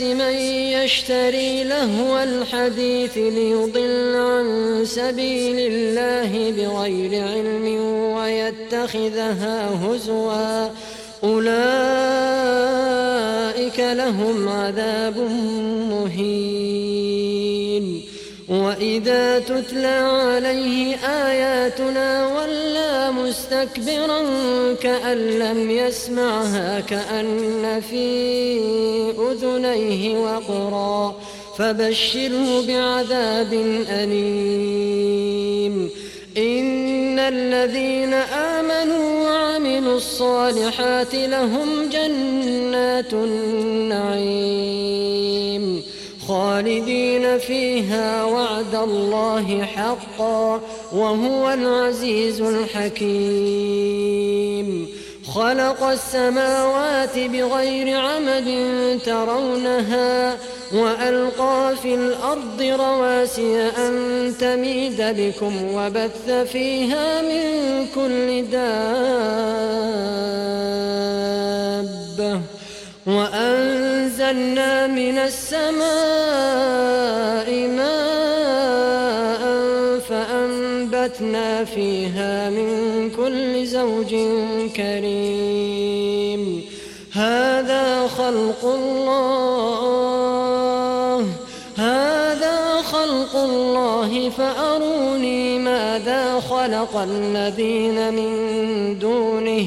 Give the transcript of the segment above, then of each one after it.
من يشتري لهو الحديث ليضل عن سبيل الله بغير علم ويتخذها هزوا. أولئك لهم عذاب مهين. وإذا تتلى عليه آياتنا ولى مستكبرا كأن لم يسمعها كأن في أذنيه وقرا فبشره بعذاب أليم إن الذين آمنوا وعملوا الصالحات لهم جنات النعيم خالدين فيها وعد الله حقا وهو العزيز الحكيم. خلق السماوات بغير عمد ترونها وألقى في الأرض رواسي أن تميد بكم وبث فيها من كل دابة. وأنزلنا من السماء ماء فأنبتنا فيها من كل زوج كريم. هذا خلق الله. هذا خلق الله فأروني ماذا خلق الذين من دونه.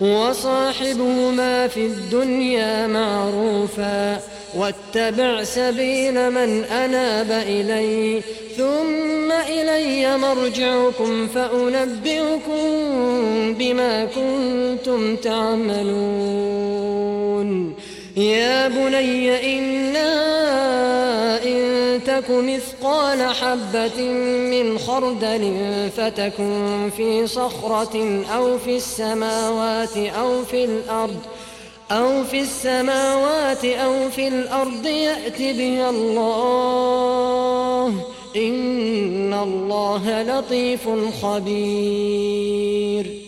وصاحبهما في الدنيا معروفا واتبع سبيل من أناب إلي ثم إلي مرجعكم فأنبئكم بما كنتم تعملون يا بني إنا إن تك مثقال حبة من خردل فتكن في صخرة أو في السماوات أو في الأرض أو في السماوات أو في الأرض يأت بها الله. إن الله لطيف خبير.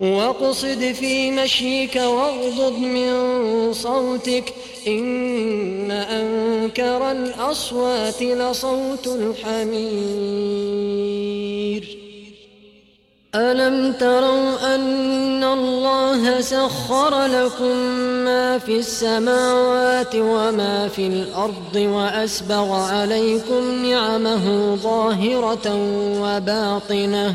واقصد في مشيك واغضض من صوتك إن أنكر الأصوات لصوت الحمير ألم تروا أن الله سخر لكم ما في السماوات وما في الأرض وأسبغ عليكم نعمه ظاهرة وباطنة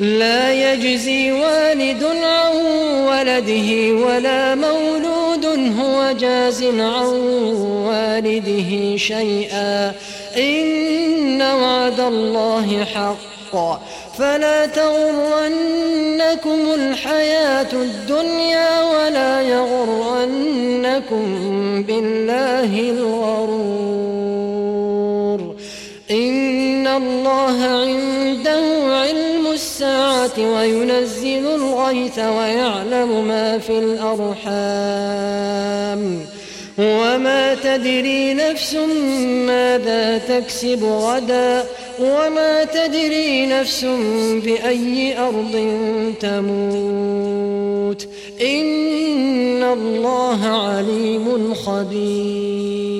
لا يجزي والد عن ولده ولا مولود هو جاز عن والده شيئا. إن وعد الله حق. فلا تغرنكم الحياة الدنيا ولا يغرنكم بالله الغرور. إن الله علم الساعة وينزل الغيث ويعلم ما في الأرحام وما تدري نفس ماذا تكسب غدا وما تدري نفس بأي أرض تموت إن الله عليم خبير